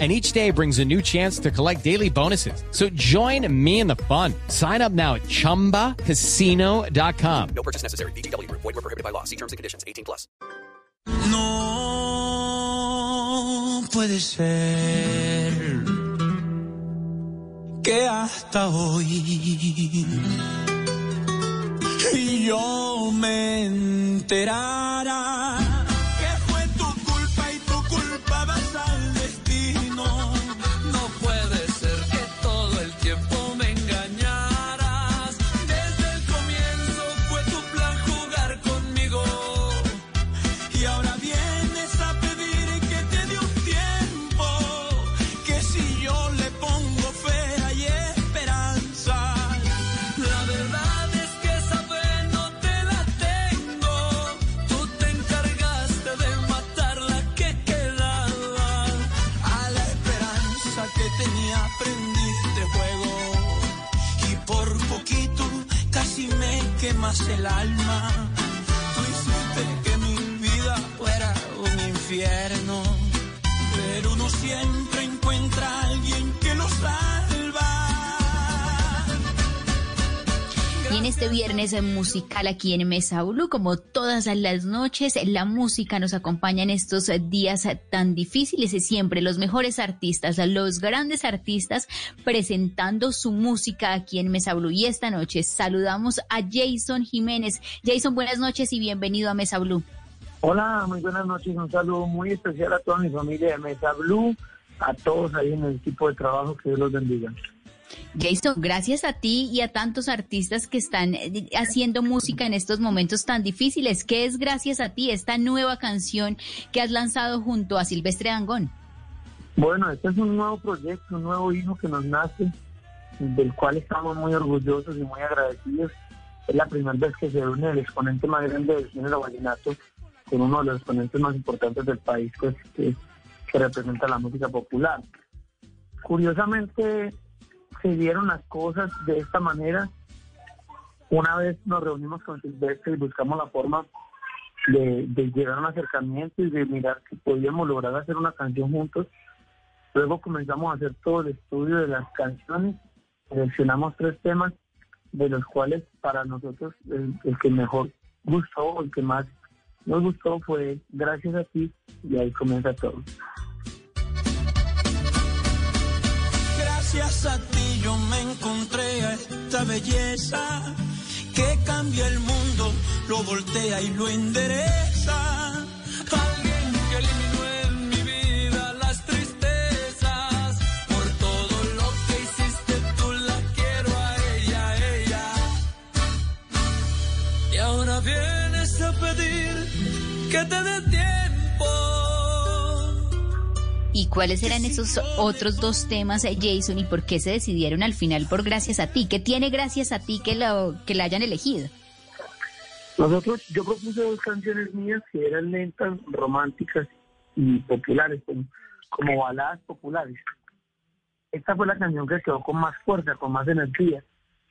And each day brings a new chance to collect daily bonuses. So join me in the fun. Sign up now at chumbacasino.com. No purchase necessary. BGW. Void were prohibited by law. See terms and conditions. 18 plus. No puede ser que hasta hoy yo me enterara poquito casi me quemas el alma. Tú hiciste que mi vida fuera un infierno, pero uno siempre encuentra en este viernes musical aquí en Mesa Blue, como todas las noches, la música nos acompaña en estos días tan difíciles y siempre los mejores artistas, los grandes artistas presentando su música aquí en Mesa Blue. Y esta noche saludamos a Jason Jiménez. Jason, buenas noches y bienvenido a Mesa Blue. Hola, muy buenas noches. Un saludo muy especial a toda mi familia de Mesa Blue, a todos ahí en el equipo de trabajo. Que Dios los bendiga. Jason, gracias a ti y a tantos artistas que están eh, haciendo música en estos momentos tan difíciles. ¿Qué es gracias a ti esta nueva canción que has lanzado junto a Silvestre Dangón? Bueno, este es un nuevo proyecto, un nuevo hijo que nos nace, del cual estamos muy orgullosos y muy agradecidos. Es la primera vez que se une el exponente más grande del género vallenato con uno de los exponentes más importantes del país, pues, que, que representa la música popular. Curiosamente, se dieron las cosas de esta manera. Una vez nos reunimos con Silvestre y buscamos la forma de, de llegar a un acercamiento y de mirar si podíamos lograr hacer una canción juntos. Luego comenzamos a hacer todo el estudio de las canciones, seleccionamos tres temas, de los cuales para nosotros el, el que mejor gustó, el que más nos gustó fue Gracias a ti y ahí comienza todo. Gracias a ti yo me encontré a esta belleza que cambia el mundo, lo voltea y lo endereza. Alguien que eliminó en mi vida las tristezas. Por todo lo que hiciste tú la quiero a ella, ella. Y ahora vienes a pedir que te dé tiempo. ¿Y cuáles eran esos otros dos temas, eh, Jason, y por qué se decidieron al final por Gracias a ti? ¿Qué tiene Gracias a ti que, lo, que la hayan elegido? Nosotros, yo propuse dos canciones mías que eran lentas, románticas y populares, como, baladas populares. Esta fue la canción que quedó con más fuerza, con más energía.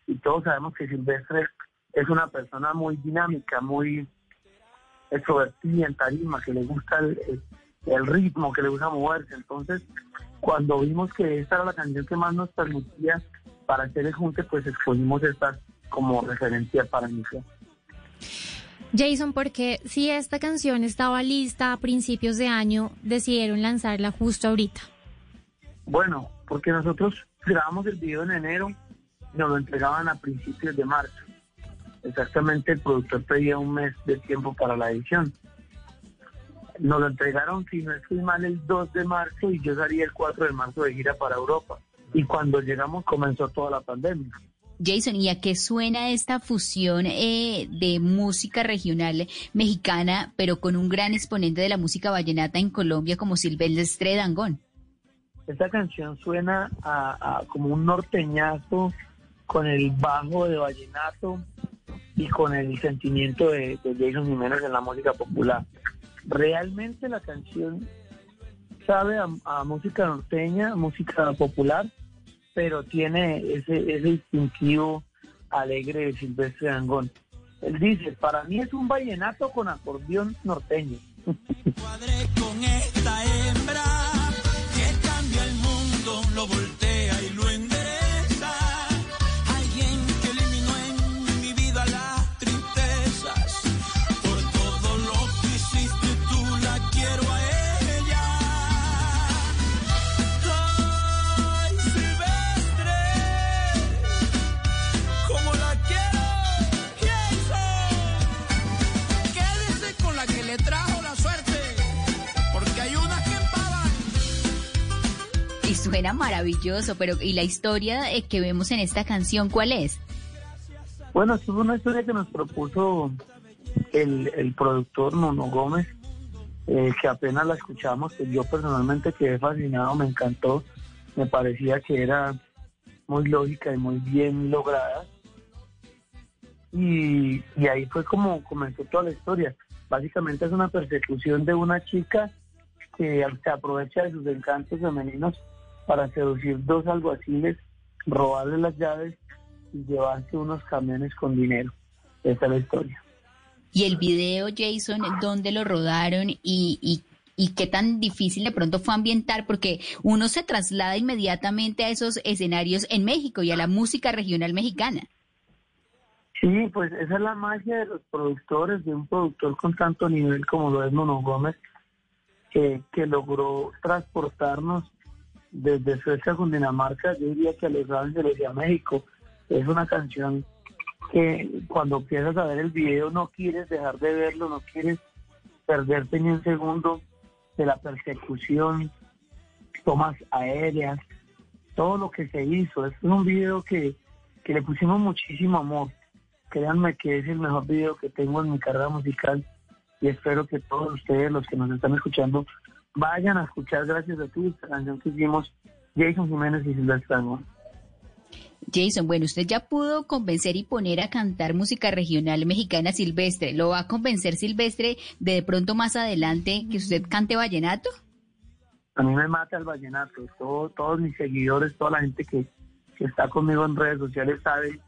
Y todos sabemos que Silvestre es una persona muy dinámica, muy extrovertida en tarima, que le gusta el- el ritmo, que le gusta moverse. Entonces, cuando vimos que esta era la canción que más nos permitía para hacer el junte, pues escogimos esta como referencia para iniciar. Jason, porque si esta canción estaba lista a principios de año, decidieron lanzarla justo ahorita. Bueno, porque nosotros grabamos el video en enero y nos lo entregaban a principios de marzo. Exactamente, el productor pedía un mes de tiempo para la edición. Nos lo entregaron, si no estoy mal, el 2 de marzo y yo salí el 4 de marzo de gira para Europa. Y cuando llegamos comenzó toda la pandemia. Jason, ¿y a qué suena esta fusión eh, de música regional mexicana, pero con un gran exponente de la música vallenata en Colombia como Silvestre Dangón? Esta canción suena a, a como un norteñazo con el bajo de vallenato y con el sentimiento de, de Jason Jiménez en la música popular. Realmente la canción sabe a, música norteña, música popular, pero tiene ese, ese distintivo alegre de Silvestre Dangón. Él dice, para mí es un vallenato con acordeón norteño. Cuadré con esta hembra suena maravilloso, pero ¿y la historia eh, que vemos en esta canción cuál es? Bueno, es una historia que nos propuso el, el productor Nuno Gómez, eh, que apenas la escuchamos, que yo personalmente quedé fascinado, me encantó, me parecía que era muy lógica y muy bien lograda. Y ahí fue como comenzó toda la historia. Básicamente es una persecución de una chica que se aprovecha de sus encantos femeninos para seducir dos alguaciles, robarle las llaves y llevarse unos camiones con dinero. Esa es la historia. Y el video, Jason, ¿dónde lo rodaron y, y, y qué tan difícil de pronto fue ambientar? Porque uno se traslada inmediatamente a esos escenarios en México y a la música regional mexicana. Sí, pues esa es la magia de los productores, de un productor con tanto nivel como lo es Mono Gómez, que, que logró transportarnos desde Suecia con Dinamarca, yo diría que a Los Ángeles y a México. Es una canción que cuando empiezas a ver el video no quieres dejar de verlo, no quieres perderte ni un segundo de la persecución, tomas aéreas, todo lo que se hizo. Es un video que, que le pusimos muchísimo amor. Créanme que es el mejor video que tengo en mi carrera musical y espero que todos ustedes, los que nos están escuchando, vayan a escuchar gracias a ti esta canción que hicimos Jason Jiménez y Silvestre Dangond. Jason, bueno, usted ya pudo convencer y poner a cantar música regional mexicana Silvestre. ¿Lo va a convencer Silvestre de, de pronto más adelante que usted cante vallenato? A mí me mata el vallenato. Todo, todos mis seguidores, toda la gente que, que está conmigo en redes sociales sabe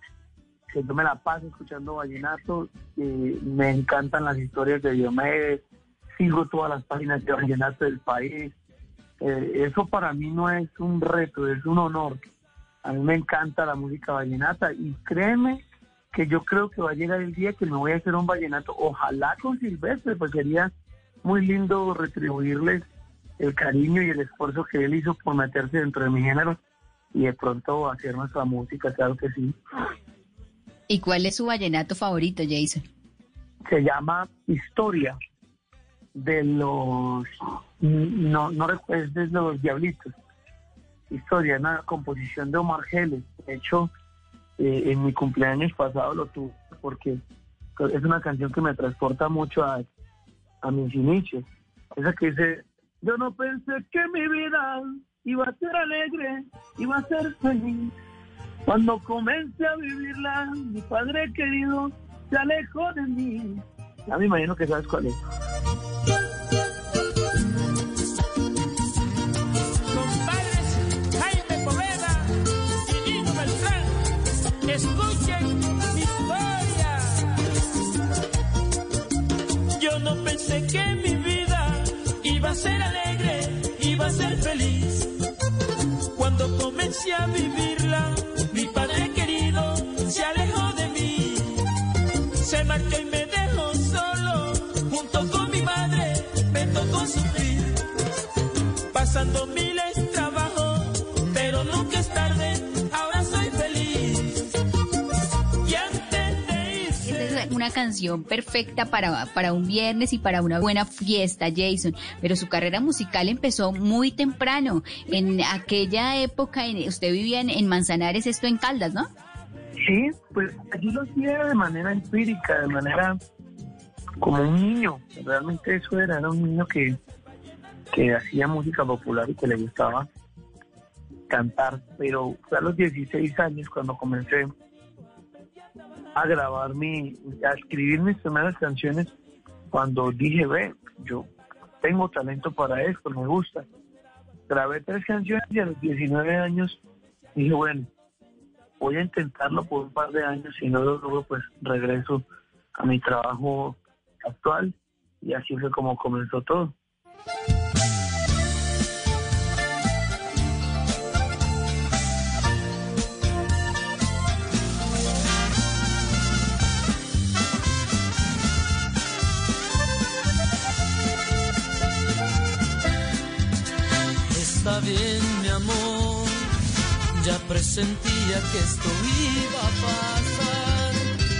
que yo me la paso escuchando vallenato. eh, me encantan las historias de Diomedes. Sigo todas las páginas de vallenato del país. Eh, eso para mí no es un reto, es un honor. A mí me encanta la música vallenata y créeme que yo creo que va a llegar el día que me voy a hacer un vallenato, ojalá con Silvestre, pues sería muy lindo retribuirles el cariño y el esfuerzo que él hizo por meterse dentro de mi género y de pronto hacer nuestra música, claro que sí. ¿Y cuál es su vallenato favorito, Jason? Se llama Historia de los, no, no es de los Diablitos. Historia, una composición de Omar Geles. De hecho, eh, en mi cumpleaños pasado lo tuve porque es una canción que me transporta mucho a, a mis inicios. Esa que dice, yo no pensé que mi vida iba a ser alegre, iba a ser feliz. Cuando comencé a vivirla, mi padre querido se alejó de mí. Ya me imagino que sabes cuál es. Escuchen mi historia. Yo no pensé que mi vida iba a ser alegre, iba a ser feliz. Cuando comencé a vivirla, mi padre querido se alejó de mí. Se marchó y me una canción perfecta para, para un viernes y para una buena fiesta, Jason. Pero su carrera musical empezó muy temprano. En aquella época, usted vivía en, en Manzanares, esto en Caldas, ¿no? Sí, pues allí lo hacía de manera empírica, de manera como un niño. Realmente eso era, era un niño que, que hacía música popular y que le gustaba cantar. Pero fue a los 16 años cuando comencé a grabar mi, a escribir mis primeras canciones cuando dije, ve, yo tengo talento para esto, me gusta. Grabé tres canciones y a los 19 años dije, bueno, voy a intentarlo por un par de años, si no lo pues regreso a mi trabajo actual y así fue como comenzó todo. Presentía que esto iba a pasar,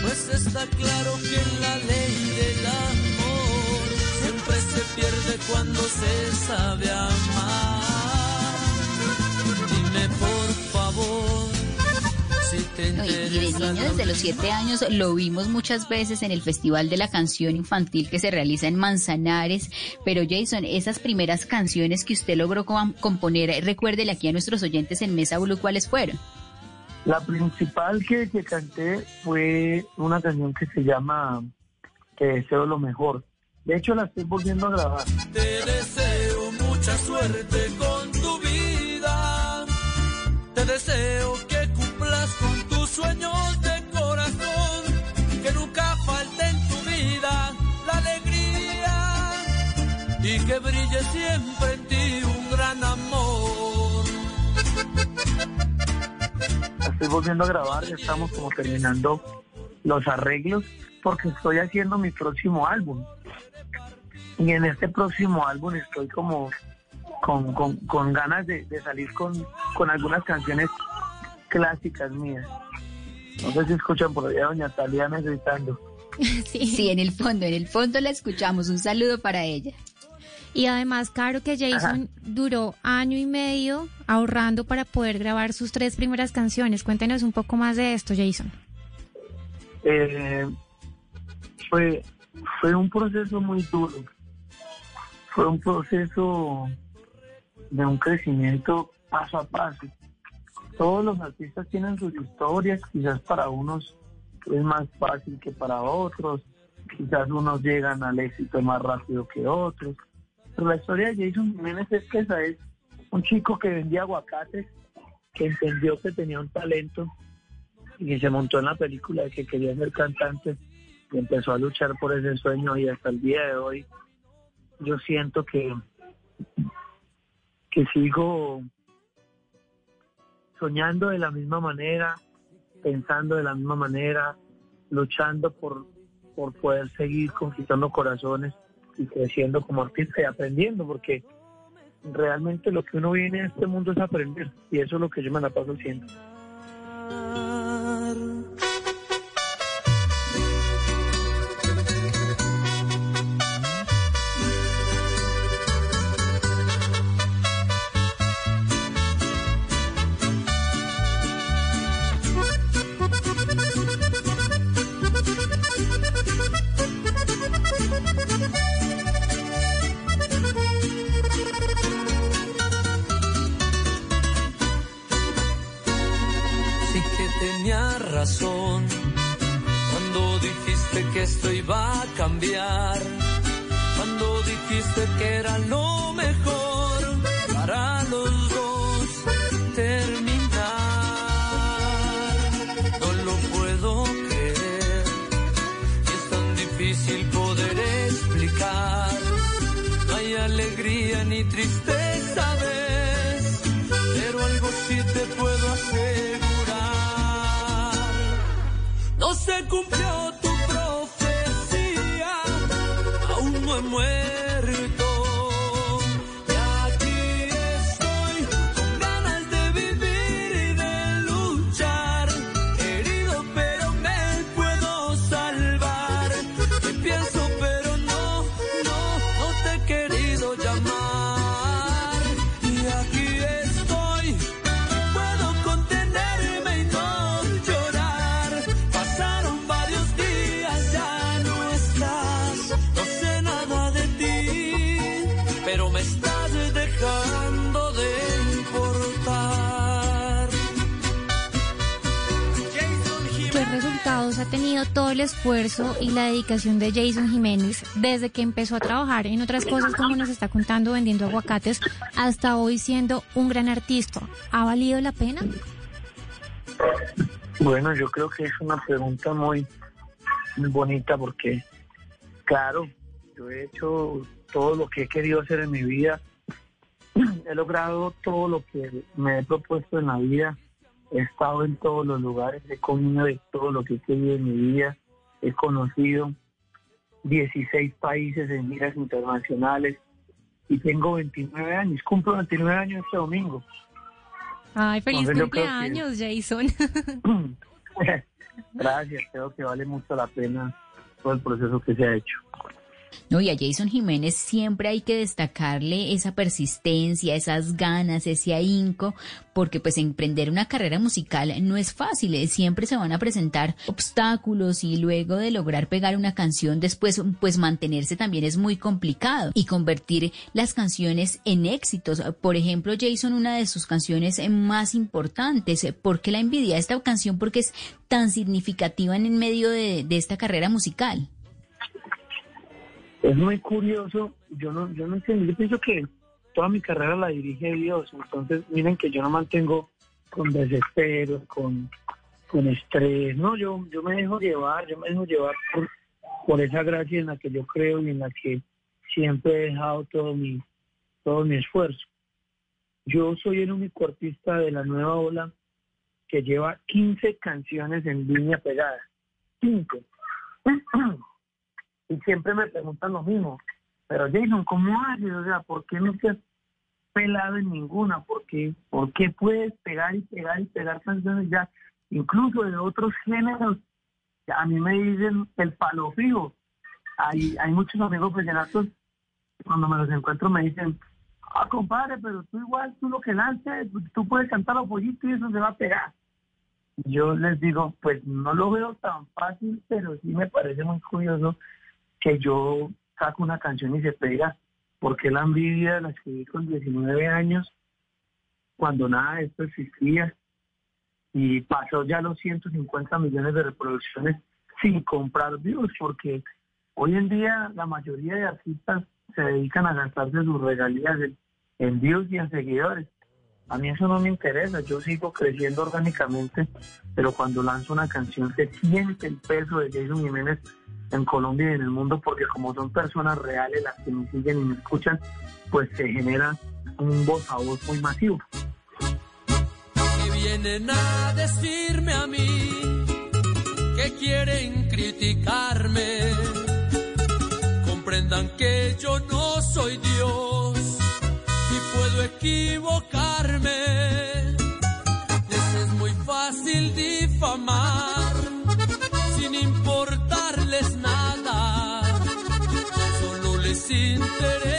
pues está claro que la ley del amor siempre se pierde cuando se sabe amar. No, y, de niño desde los siete años lo vimos muchas veces en el Festival de la Canción Infantil que se realiza en Manzanares. Pero Jason, esas primeras canciones que usted logró com- componer, eh, recuérdele aquí a nuestros oyentes en Mesa Blue cuáles fueron. La principal que, que canté fue una canción que se llama Te deseo lo mejor. De hecho, la estoy volviendo a grabar. Te deseo mucha suerte con tu vida. Te deseo que Y que brille siempre en ti un gran amor. Estoy volviendo a grabar, ya estamos como terminando los arreglos porque estoy haciendo mi próximo álbum. Y en este próximo álbum estoy como con, con, con ganas de, de salir con, con algunas canciones clásicas mías. No sé si escuchan por ahí a Doña Taliana gritando. Sí. Sí, en el fondo, en el fondo la escuchamos. Un saludo para ella. Y además, claro que Jason duró año y medio ahorrando para poder grabar sus tres primeras canciones. Cuéntenos un poco más de esto, Jason. Eh, fue, fue un proceso muy duro. Fue un proceso de un crecimiento paso a paso. Todos los artistas tienen sus historias, quizás para unos es más fácil que para otros, quizás unos llegan al éxito más rápido que otros. Pero la historia de Jason Jiménez es que esa es un chico que vendía aguacates, que entendió que tenía un talento y se montó en la película de que quería ser cantante y empezó a luchar por ese sueño y hasta el día de hoy yo siento que que sigo soñando de la misma manera, pensando de la misma manera, luchando por, por poder seguir conquistando corazones y creciendo como artista y aprendiendo, porque realmente lo que uno viene a este mundo es aprender y eso es lo que yo me la paso haciendo. Esfuerzo y la dedicación de Jason Jiménez desde que empezó a trabajar en otras cosas como nos está contando vendiendo aguacates hasta hoy siendo un gran artista. ¿Ha valido la pena? Bueno, yo creo que es una pregunta muy, muy bonita porque, claro, yo he hecho todo lo que he querido hacer en mi vida, he logrado todo lo que me he propuesto en la vida, he estado en todos los lugares, he comido de todo lo que he querido en mi vida, he conocido 16 países en giras internacionales y tengo 29 años, cumplo 29 años este domingo. Ay, feliz Entonces, que- cumpleaños, Jason. Gracias, creo que vale mucho la pena todo el proceso que se ha hecho. No, y a Jason Jiménez siempre hay que destacarle esa persistencia, esas ganas, ese ahínco, porque pues emprender una carrera musical no es fácil, eh, siempre se van a presentar obstáculos y luego de lograr pegar una canción después pues mantenerse también es muy complicado y convertir las canciones en éxitos. Por ejemplo, Jason, una de sus canciones más importantes, eh, ¿por qué la envidia esta canción? Porque es tan significativa en medio de esta carrera musical. Es muy curioso, yo no, yo no entiendo, yo pienso que toda mi carrera la dirige Dios, entonces miren que yo no mantengo con desespero, con, con estrés, no, yo, yo me dejo llevar, yo me dejo llevar por, por esa gracia en la que yo creo y en la que siempre he dejado todo mi, todo mi esfuerzo. Yo soy el único artista de la nueva ola que lleva 15 canciones en línea pegada, 15. y siempre me preguntan lo mismo. Pero Jason, ¿cómo haces? O sea, ¿por qué no te has pelado en ninguna? ¿Por qué, ¿Por qué puedes pegar y pegar y pegar canciones ya, incluso de otros géneros? A mí me dicen el palo fijo. Hay, hay muchos amigos vallenatos, cuando me los encuentro me dicen, ah, compadre, pero tú igual, tú lo que lances, tú puedes cantar los pollitos y eso se va a pegar. Yo les digo, pues no lo veo tan fácil, pero sí me parece muy curioso que yo saco una canción y se pega, porque la envidia la escribí con 19 años, cuando nada de esto existía, y pasó ya los 150 millones de reproducciones sin comprar views, porque hoy en día la mayoría de artistas se dedican a gastarse sus regalías en, en views y en seguidores. A mí eso no me interesa, yo sigo creciendo orgánicamente, pero cuando lanzo una canción se siente el peso de Jason Jiménez en Colombia y en el mundo, porque como son personas reales las que me siguen y me escuchan, pues se genera un voz a voz muy masivo. que vienen a decirme a mí que quieren criticarme. Comprendan que yo no soy Dios y puedo equivocarme. Les es muy fácil difamar sin importarles nada. Solo les interesa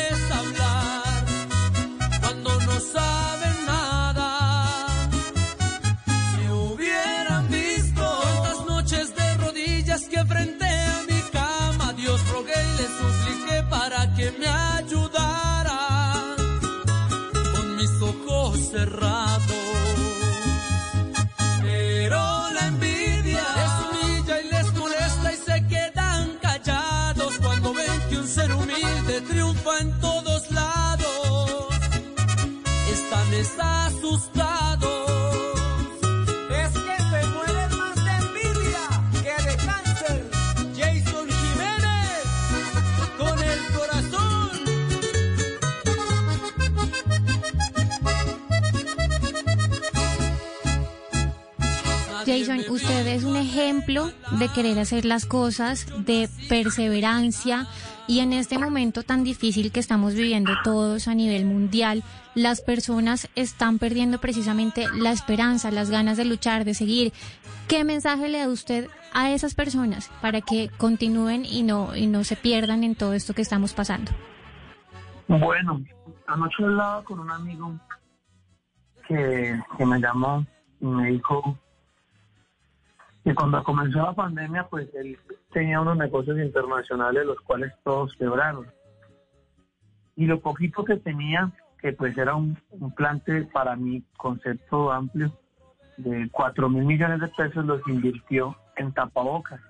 ejemplo de querer hacer las cosas, de perseverancia y en este momento tan difícil que estamos viviendo todos a nivel mundial, las personas están perdiendo precisamente la esperanza, las ganas de luchar, de seguir. ¿Qué mensaje le da usted a esas personas para que continúen y no, y no se pierdan en todo esto que estamos pasando? Bueno, anoche hablaba con un amigo que, que me llamó y me dijo que cuando comenzó la pandemia, pues él tenía unos negocios internacionales, los cuales todos quebraron. Y lo poquito que tenía, que pues era un, un plante para mi concepto amplio de 4 mil millones de pesos, los invirtió en tapabocas.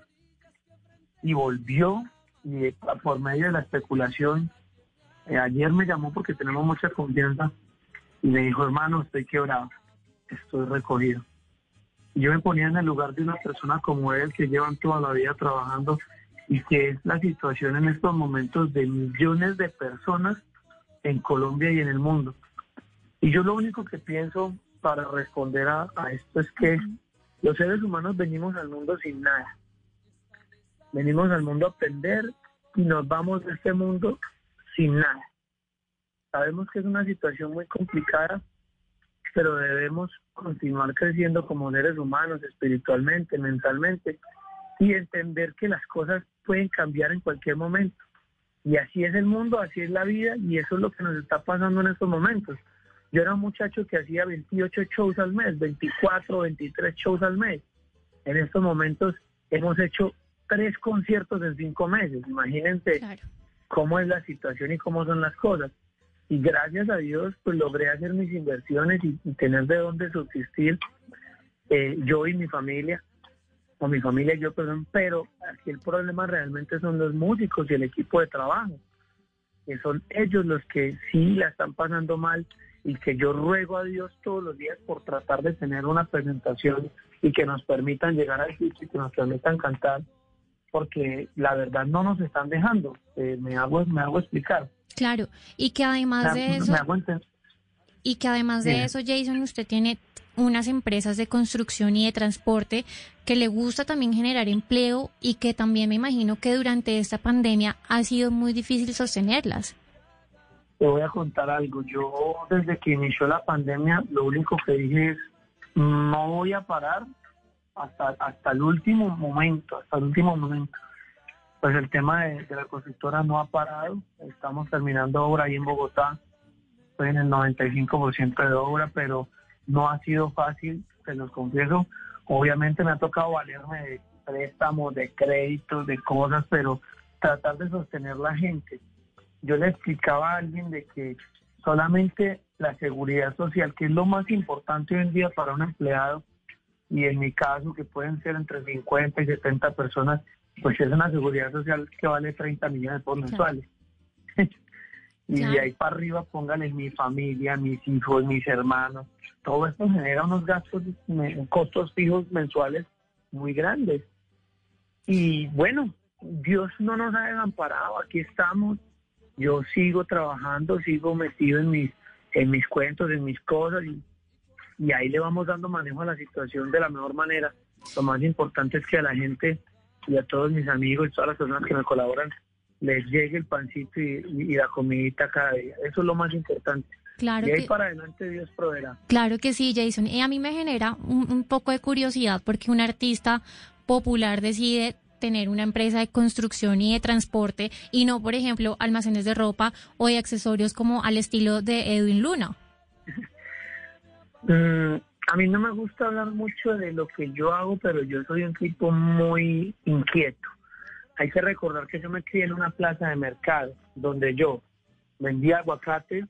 Y volvió y eh, por medio de la especulación, eh, ayer me llamó porque tenemos mucha confianza y me dijo, hermano, estoy quebrado, estoy recogido. Yo me ponía en el lugar de una persona como él que llevan toda la vida trabajando y que es la situación en estos momentos de millones de personas en Colombia y en el mundo. Y yo lo único que pienso para responder a, a esto es que los seres humanos venimos al mundo sin nada. Venimos al mundo a aprender y nos vamos de este mundo sin nada. Sabemos que es una situación muy complicada, pero debemos continuar creciendo como seres humanos, espiritualmente, mentalmente, y entender que las cosas pueden cambiar en cualquier momento. Y así es el mundo, así es la vida, y eso es lo que nos está pasando en estos momentos. Yo era un muchacho que hacía 28 shows al mes, 24, 23 shows al mes. En estos momentos hemos hecho tres conciertos en cinco meses. Imagínense cómo es la situación y cómo son las cosas. Y gracias a Dios, pues logré hacer mis inversiones y, tener de dónde subsistir eh, yo y mi familia, o mi familia y yo, perdón, pero aquí el problema realmente son los músicos y el equipo de trabajo, que son ellos los que sí la están pasando mal y que yo ruego a Dios todos los días por tratar de tener una presentación y que nos permitan llegar al sitio y que nos permitan cantar porque la verdad no nos están dejando. Eh, me hago me hago explicar. Claro, y que además de eso y que además de eso, Jason, usted tiene unas empresas de construcción y de transporte que le gusta también generar empleo y que también me imagino que durante esta pandemia ha sido muy difícil sostenerlas. Te voy a contar algo. Yo desde que inició la pandemia, lo único que dije es, no voy a parar hasta, hasta el último momento, hasta el último momento. Pues el tema de, la constructora no ha parado. Estamos terminando obra ahí en Bogotá. Estoy en el 95% de obra, pero no ha sido fácil, se los confieso. Obviamente me ha tocado valerme de préstamos, de créditos, de cosas, pero tratar de sostener la gente. Yo le explicaba a alguien de que solamente la seguridad social, que es lo más importante hoy en día para un empleado, y en mi caso, que pueden ser entre 50 y 70 personas, pues es una seguridad social que vale 30 millones por mensuales. y de ahí para arriba pónganle mi familia, mis hijos, mis hermanos. Todo esto genera unos gastos, costos fijos mensuales muy grandes. Y bueno, Dios no nos ha desamparado, aquí estamos. Yo sigo trabajando, sigo metido en mis, en mis cuentos, en mis cosas y y ahí le vamos dando manejo a la situación de la mejor manera. Lo más importante es que a la gente y a todos mis amigos y todas las personas que me colaboran les llegue el pancito y, la comidita cada día. Eso es lo más importante. Claro y ahí para adelante Dios proveerá. Claro que sí, Jason. Y a mí me genera un, un poco de curiosidad porque un artista popular decide tener una empresa de construcción y de transporte y no, por ejemplo, almacenes de ropa o de accesorios como al estilo de Edwin Luna. Mm, a mí no me gusta hablar mucho de lo que yo hago, pero yo soy un tipo muy inquieto. Hay que recordar que yo me crié en una plaza de mercado donde yo vendía aguacate,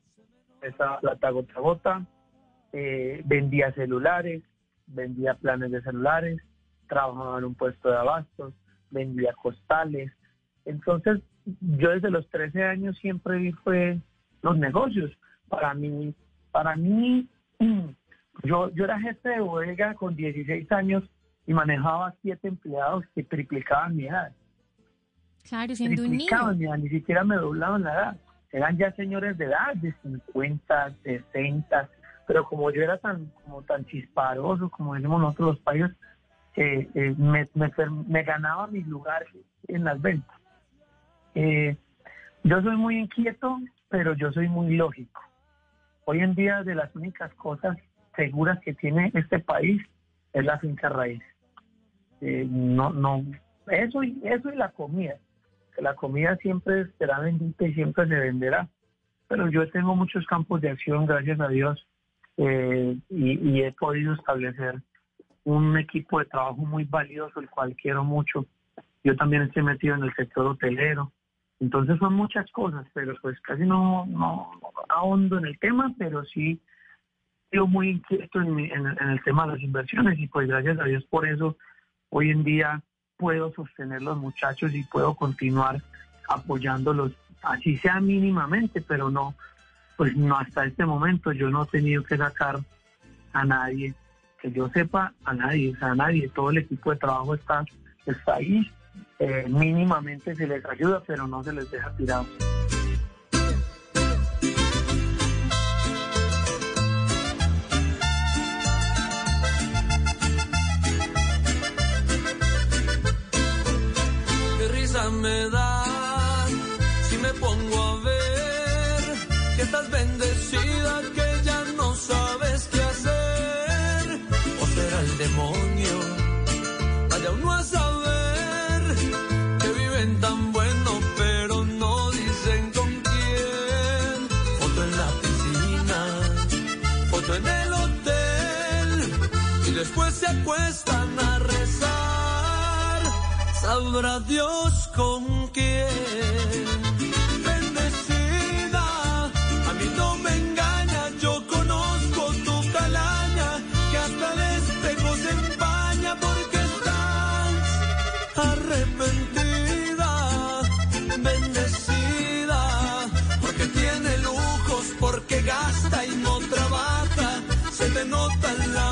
esa plata gota gota, eh, vendía celulares, vendía planes de celulares, trabajaba en un puesto de abastos, vendía costales. Entonces, yo desde los 13 años siempre vi fue los negocios. Para mí, para mí yo, yo era jefe de bodega con 16 años y manejaba siete empleados que triplicaban mi edad. Claro, siendo un niño. Mi edad, ni siquiera me doblaban la edad. Eran ya señores de edad, de 50, 60, pero como yo era tan como tan chisparoso, como decimos nosotros los países, eh, eh, me, me, ganaba mi lugar en las ventas. Eh, yo soy muy inquieto, pero yo soy muy lógico. Hoy en día de las únicas cosas seguras que tiene este país es la finca raíz. Eh, no, no, eso y, eso y la comida. La comida siempre será bendita y siempre se venderá. Pero yo tengo muchos campos de acción, gracias a Dios, eh, y, y he podido establecer un equipo de trabajo muy valioso, el cual quiero mucho. Yo también estoy metido en el sector hotelero, entonces son muchas cosas, pero pues casi no, no ahondo en el tema, pero sí yo muy inquieto en, en, el tema de las inversiones y pues gracias a Dios por eso hoy en día puedo sostener los muchachos y puedo continuar apoyándolos, así sea mínimamente, pero no, pues no hasta este momento. Yo no he tenido que sacar a nadie, que yo sepa a nadie, a nadie, todo el equipo de trabajo está, está ahí, eh, mínimamente se les ayuda, pero no se les deja tirados. Me si me pongo a ver que estás bendecida, Sabrá Dios con quién. Bendecida, a mí no me engaña, yo conozco tu calaña, que hasta el espejo se empaña porque estás arrepentida. Bendecida, porque tiene lujos, porque gasta y no trabaja, se te nota la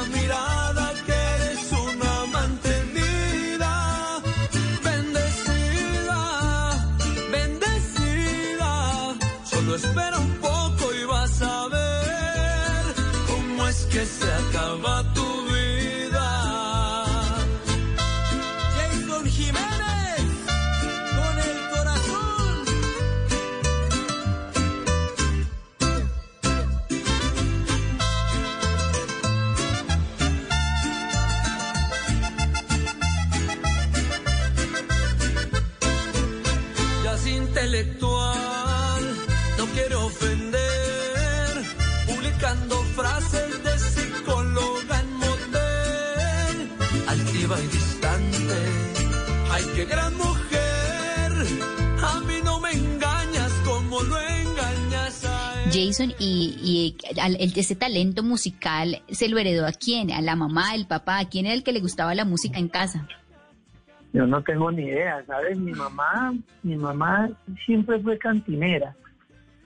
intelectual, no quiero ofender, publicando frases de psicóloga en motel, altiva y distante, ay qué gran mujer, a mí no me engañas como lo engañas a él. Jason, y, y ese talento musical, ¿se lo heredó a quién? ¿A la mamá, el papá? ¿A quién era el que le gustaba la música en casa? Yo no tengo ni idea, ¿sabes? Mi mamá, mi mamá siempre fue cantinera.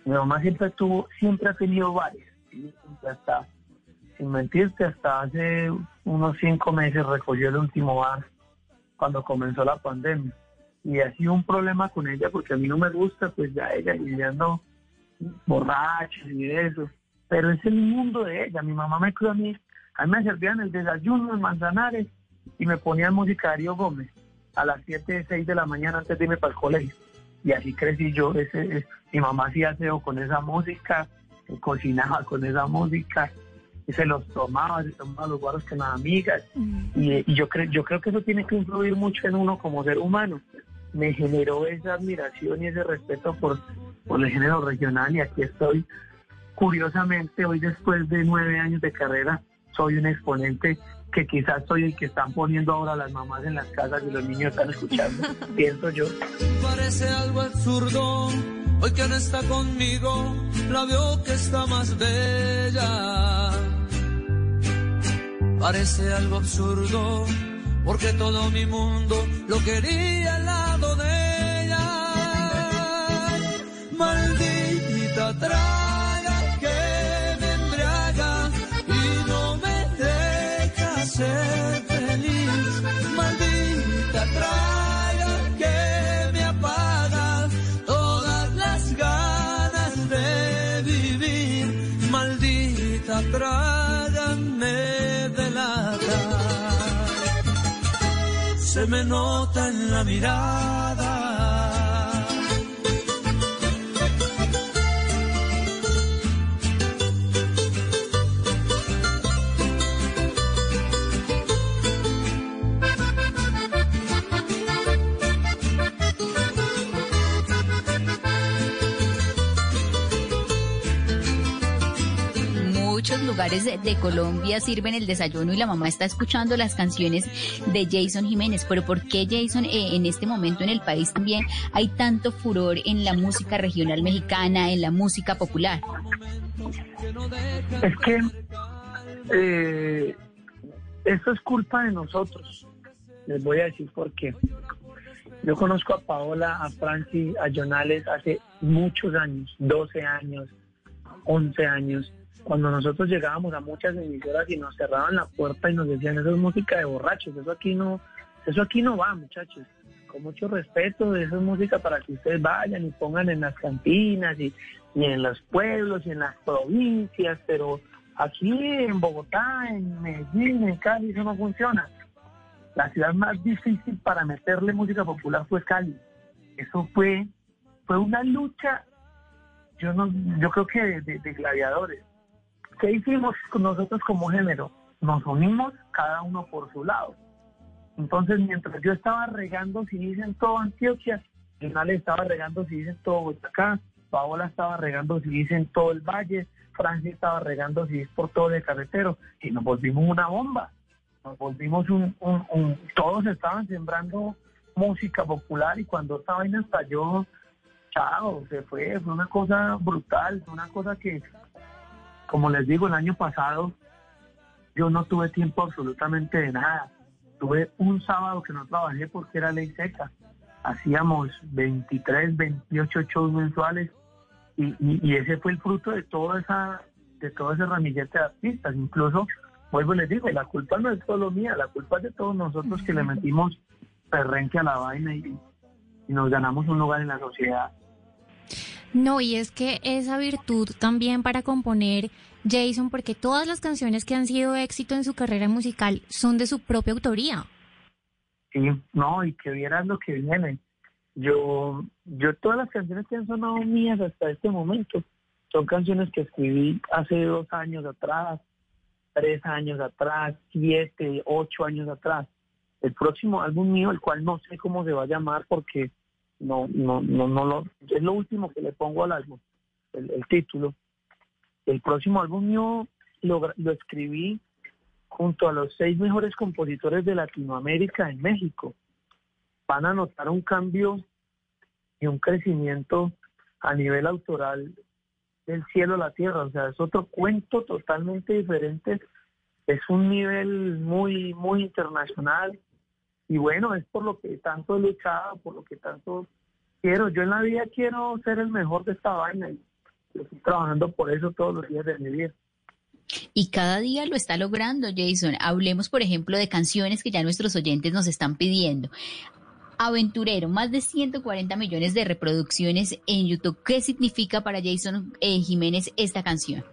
Mi mamá siempre tuvo, siempre ha tenido bares. ¿sí? Hasta, sin mentirte, hasta hace unos cinco meses recogió el último bar cuando comenzó la pandemia. Y ha sido un problema con ella porque a mí no me gusta, pues ya ella lidiando borracha y eso. Pero es el mundo de ella. Mi mamá me crió a mí, a mí me servían el desayuno en Manzanares y me ponían música de Darío Gómez a las 7, 6 de la mañana antes de irme para el colegio. Y así crecí yo. Ese, es- mi mamá hacía aseo con esa música, eh, cocinaba con esa música, y se los tomaba, se tomaba los guaros con las amigas. Y, y yo, creo yo creo que eso tiene que influir mucho en uno como ser humano. Me generó esa admiración y ese respeto por, por el género regional y aquí estoy. Curiosamente, hoy después de nueve años de carrera, soy un exponente que quizás soy el que están poniendo ahora las mamás en las casas y los niños están escuchando, pienso yo. Parece algo absurdo, hoy que no está conmigo, la veo que está más bella. Parece algo absurdo, porque todo mi mundo lo quería al lado de ella. Maldita traga Se me nota en la mirada. Lugares de, Colombia sirven el desayuno y la mamá está escuchando las canciones de Jason Jiménez. Pero ¿por qué Jason eh, en este momento en el país también hay tanto furor en la música regional mexicana, en la música popular? Es que eh, eso es culpa de nosotros, Les voy a decir por qué. Yo conozco a Paola, a Francis, a Jonales hace muchos años, 12 años, 11 años, cuando nosotros llegábamos a muchas emisoras y nos cerraban la puerta y nos decían, eso es música de borrachos, eso aquí no, eso aquí no va, muchachos. Con mucho respeto, eso es música para que ustedes vayan y pongan en las cantinas y, y en los pueblos y en las provincias, pero aquí en Bogotá, en Medellín, en Cali, eso no funciona. La ciudad más difícil para meterle música popular fue Cali. Eso fue, fue una lucha, yo no, yo creo que de, gladiadores. ¿Qué hicimos nosotros como género? Nos unimos cada uno por su lado. Entonces, mientras yo estaba regando si dicen todo Antioquia, Jonales estaba regando si dicen todo Boyacá, Paola estaba regando si dicen todo el Valle, Francia estaba regando si por todo el carretero, y nos volvimos una bomba. Nos volvimos un, un- un- Todos estaban sembrando música popular y cuando esta vaina estalló, chao, se fue, fue una cosa brutal, fue una cosa que, como les digo, el año pasado yo no tuve tiempo absolutamente de nada. Tuve un sábado que no trabajé porque era ley seca. Hacíamos 23, 28 shows mensuales y, y- y ese fue el fruto de toda esa de todo ese ramillete de artistas. Incluso, vuelvo y les digo, la culpa no es solo mía, la culpa es de todos nosotros que le metimos perrenque a la vaina y, y nos ganamos un lugar en la sociedad. No, y es que esa virtud también para componer Jason, porque todas las canciones que han sido éxito en su carrera musical son de su propia autoría. Sí, no, y que vieras lo que viene. Yo, yo todas las canciones que han sonado mías hasta este momento son canciones que escribí hace dos años atrás, tres años atrás, siete, ocho años atrás. El próximo álbum mío, el cual no sé cómo se va a llamar porque no, no, no, no lo, es lo último que le pongo al álbum, el, título. El próximo álbum mío lo, lo escribí junto a los seis mejores compositores de Latinoamérica en México. Van a notar un cambio y un crecimiento a nivel autoral del cielo a la tierra. O sea, es otro cuento totalmente diferente. Es un nivel muy, muy internacional. Y bueno, es por lo que tanto he luchado, por lo que tanto quiero. Yo en la vida quiero ser el mejor de esta vaina y estoy trabajando por eso todos los días de mi vida. Y cada día lo está logrando, Jason. Hablemos, por ejemplo, de canciones que ya nuestros oyentes nos están pidiendo. Aventurero, más de 140 millones de reproducciones en YouTube. ¿Qué significa para Jason eh, Jiménez esta canción?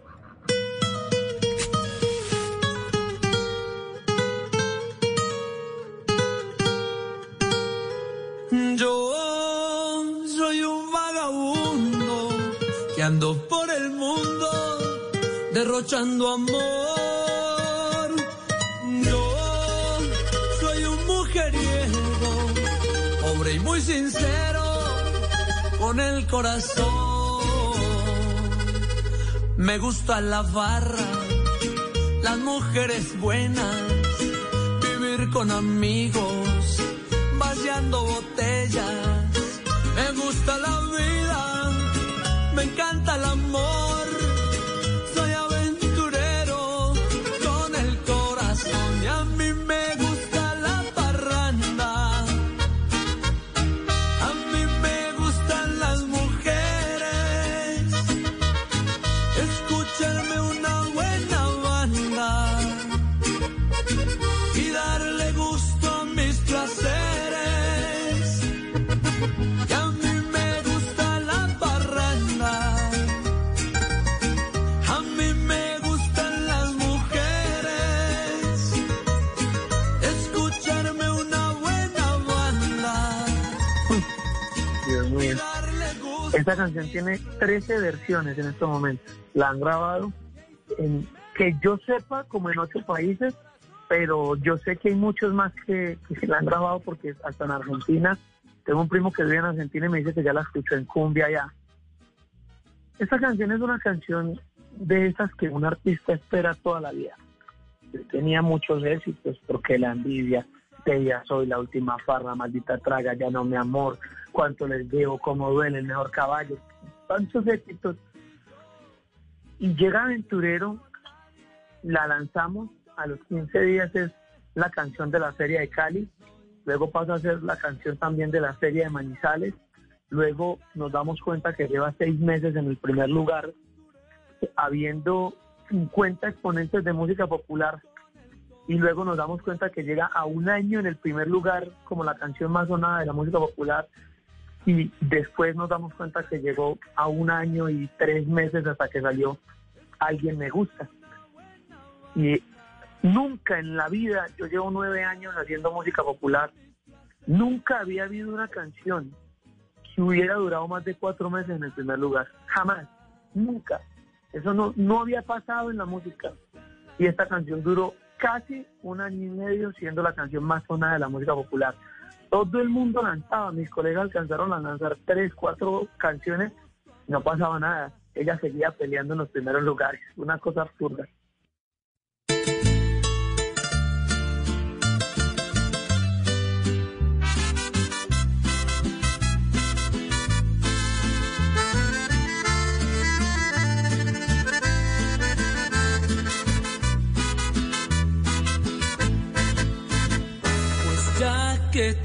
Por el mundo derrochando amor. Yo soy un mujeriego, pobre y muy sincero, con el corazón. Me gusta la barra, las mujeres buenas, vivir con amigos, vaciando botellas. Me gusta la vida, me encanta el amor. Esta canción tiene 13 versiones en estos momentos. La han grabado en, que yo sepa, como en ocho países, pero yo sé que hay muchos más que, que la han grabado porque hasta en Argentina, tengo un primo que vive en Argentina y me dice que ya la escuchó en cumbia allá. Esta canción es una canción de esas que un artista espera toda la vida. Tenía muchos éxitos porque la envidia, de ella soy la última farra, maldita traga, ya no mi amor, cuánto les debo, cómo duele el mejor caballo, tantos éxitos. Y llega Aventurero, la lanzamos, a los 15 días es la canción de la Feria de Cali, luego pasa a ser la canción también de la serie de Manizales, luego nos damos cuenta que lleva seis meses en el primer lugar, habiendo 50 exponentes de música popular, y luego nos damos cuenta que llega a un año en el primer lugar como la canción más sonada de la música popular, y después nos damos cuenta que llegó a un año y tres meses hasta que salió Alguien me gusta. Y nunca en la vida, yo llevo nueve años haciendo música popular, nunca había habido una canción que hubiera durado más de cuatro meses en el primer lugar. Jamás, nunca. Eso no, no había pasado en la música. Y esta canción duró casi un año y medio siendo la canción más sonada de la música popular. Todo el mundo lanzaba, mis colegas alcanzaron a lanzar tres, cuatro canciones, no pasaba nada. Ella seguía peleando en los primeros lugares, una cosa absurda.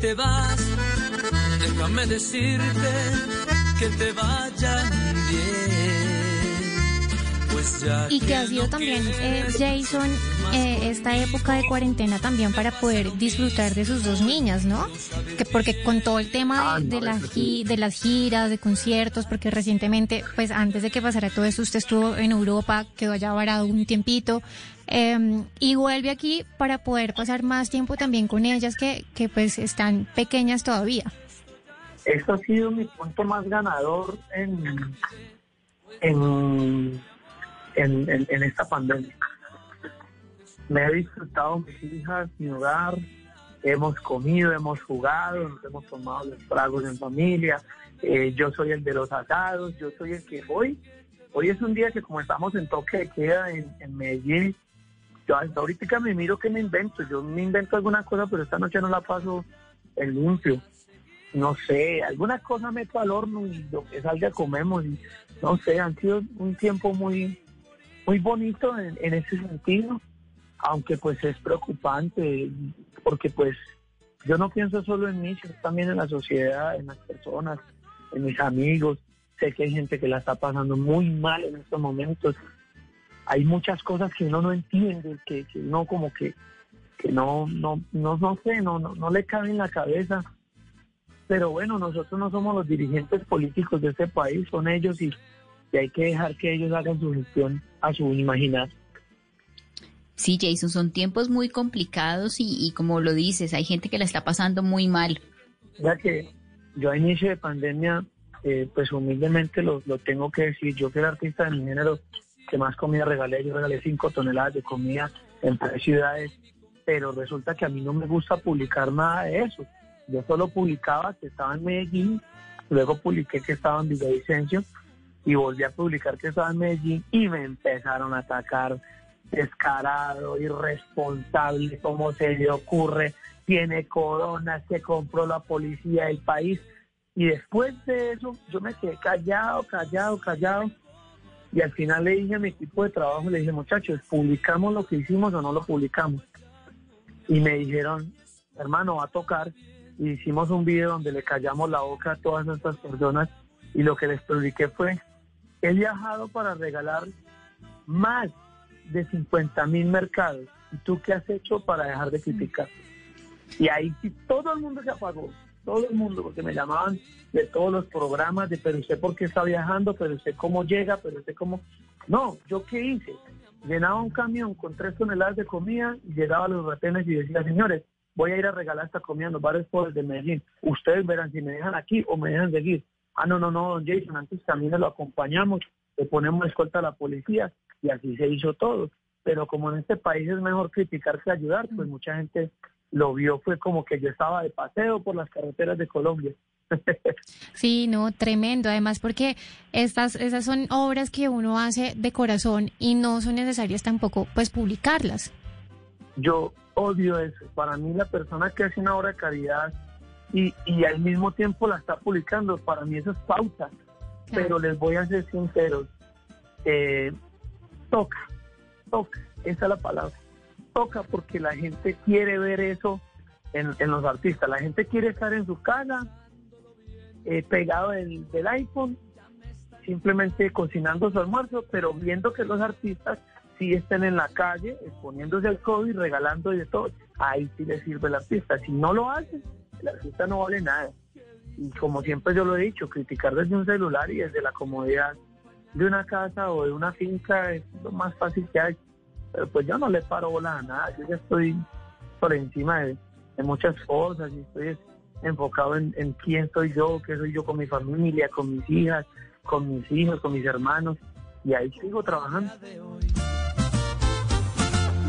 Te vas, déjame decirte que te vayan bien. Pues ya Y que ha sido también, eh, Jason, eh, esta época de cuarentena también para poder disfrutar de sus dos niñas, ¿no? Que porque con todo el tema Ah, de, de, la gi- de las giras, de conciertos, porque recientemente, pues antes de que pasara todo eso, usted estuvo en Europa, quedó allá varado un tiempito, eh, y vuelve aquí para poder pasar más tiempo también con ellas que, que pues están pequeñas todavía. Eso ha sido mi punto más ganador en, en, en, en- en esta pandemia. Me he disfrutado mis hijas, mi hogar, hemos comido, hemos jugado, nos hemos tomado los tragos en familia, eh, yo soy el de los asados, yo soy el que hoy, hoy es un día que como estamos en toque de queda en, en Medellín, yo ahorita me miro que me invento, yo me invento alguna cosa, pero esta noche no la paso en limpio no sé, alguna cosa meto al horno y lo que salga comemos. Y, no sé, han sido un tiempo muy, muy bonito en, en ese sentido, aunque pues es preocupante, porque pues yo no pienso solo en mí, sino también en la sociedad, en las personas, en mis amigos. Sé que hay gente que la está pasando muy mal en estos momentos. Hay muchas cosas que uno no entiende, que, que uno como que, que no, no, no, no sé, no, no, no le cabe en la cabeza pero bueno, nosotros no somos los dirigentes políticos de este país, son ellos y, y hay que dejar que ellos hagan su gestión a su imaginar. Sí, Jason, son tiempos muy complicados y, y como lo dices, hay gente que la está pasando muy mal. Ya que yo a inicio de pandemia, eh, pues humildemente lo, lo tengo que decir, yo que era artista de mi género que más comida regalé, yo regalé cinco toneladas de comida en tres ciudades, pero resulta que a mí no me gusta publicar nada de eso. Yo solo publicaba que estaba en Medellín, luego publiqué que estaba en Villavicencio y volví a publicar que estaba en Medellín y me empezaron a atacar descarado, irresponsable, cómo se le ocurre, tiene corona, se compró la policía del país. Y después de eso yo me quedé callado, callado, callado. Y al final le dije a mi equipo de trabajo, le dije, muchachos, ¿publicamos lo que hicimos o no lo publicamos? Y me dijeron, hermano, va a tocar. Y hicimos un video donde le callamos la boca a todas estas personas. Y lo que les publiqué fue, he viajado para regalar más de 50 mil mercados. ¿Y tú qué has hecho para dejar de criticar? Y ahí sí todo el mundo se apagó, todo el mundo, porque me llamaban de todos los programas, de pero usted por qué está viajando, pero usted cómo llega, pero usted cómo... No, ¿yo qué hice? Llenaba un camión con tres toneladas de comida llegaba a los retenes y decía, señores, voy a ir a regalar esta comida en los bares pobres de Medellín. Ustedes verán si me dejan aquí o me dejan seguir. Ah, no, no, no, don Jason, antes también lo acompañamos, le ponemos escolta a la policía y así se hizo todo. Pero como en este país es mejor criticar que ayudar, pues mucha gente lo vio, fue como que yo estaba de paseo por las carreteras de Colombia. Sí, no, tremendo. Además, porque estas, esas son obras que uno hace de corazón y no son necesarias tampoco, pues, publicarlas. Yo odio eso. Para mí la persona que hace una obra de caridad y, y al mismo tiempo la está publicando, para mí eso es pauta. Pero les voy a ser sinceros, eh, toca, toca, esa es la palabra. Toca porque la gente quiere ver eso en, los artistas. La gente quiere estar en su casa, eh, pegado del, del iPhone, simplemente cocinando su almuerzo, pero viendo que los artistas sí estén en la calle, exponiéndose al COVID, regalando y de todo. Ahí sí le sirve el artista. Si no lo hace, el artista no vale nada. Y como siempre yo lo he dicho, criticar desde un celular y desde la comodidad de una casa o de una finca es lo más fácil que hay. Pero pues yo no le paro bola a nada, yo ya estoy por encima de, de muchas cosas y estoy enfocado en, en quién soy yo, qué soy yo con mi familia, con mis hijas, con mis hijos, con mis hermanos y ahí sigo trabajando.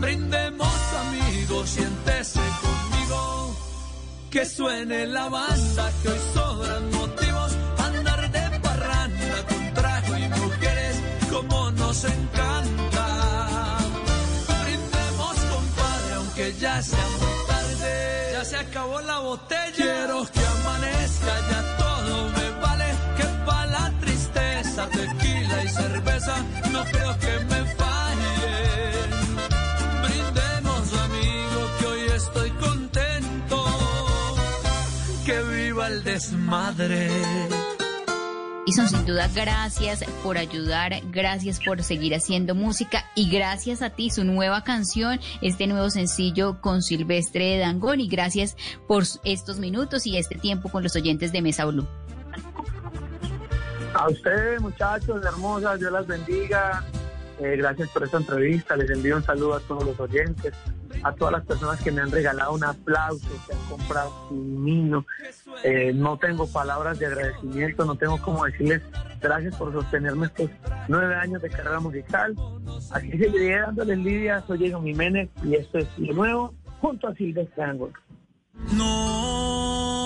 Brindemos amigos, siéntese conmigo. Que suene la banda, que hoy sobran motivos. Andar de parranda con trago y mujeres, como nos encanta. La botella. Quiero que amanezca, ya todo me vale. Que pa' la tristeza, tequila y cerveza. No creo que me fallen. Brindemos, amigo, que hoy estoy contento. Que viva el desmadre. Y son sin duda gracias por ayudar, gracias por seguir haciendo música y gracias a ti su nueva canción, este nuevo sencillo con Silvestre Dangón y gracias por estos minutos y este tiempo con los oyentes de Mesa Blue. A ustedes, muchachos, hermosas, Dios las bendiga. Eh, gracias por esta entrevista. Les envío un saludo a todos los oyentes, a todas las personas que me han regalado un aplauso, que han comprado un vino. Eh, no tengo palabras de agradecimiento, no tengo cómo decirles gracias por sostenerme estos nueve años de carrera musical. Aquí seguiré dándoles lidia. Soy Diego Jiménez y esto es Lo Nuevo junto a Silvestre Angol. No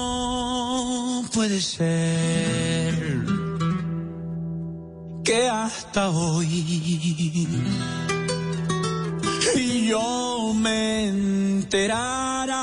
puede ser que hasta hoy yo me enterara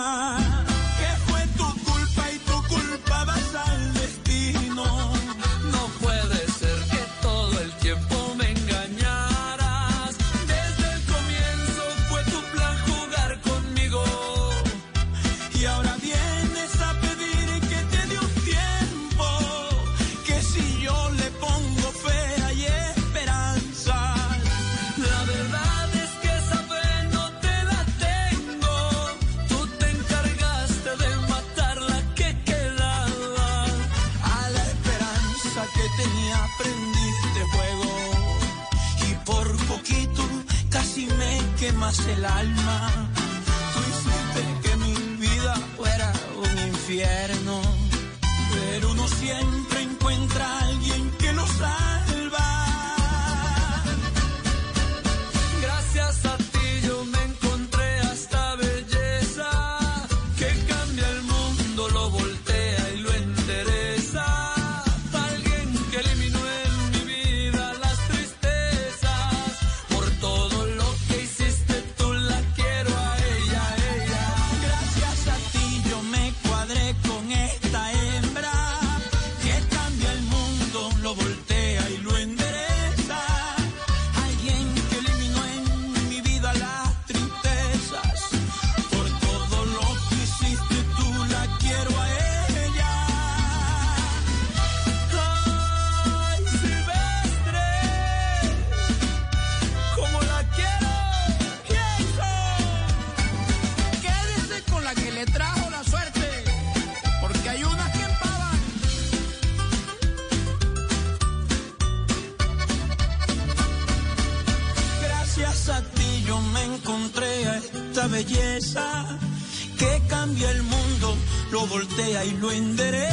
voltea y lo endereza.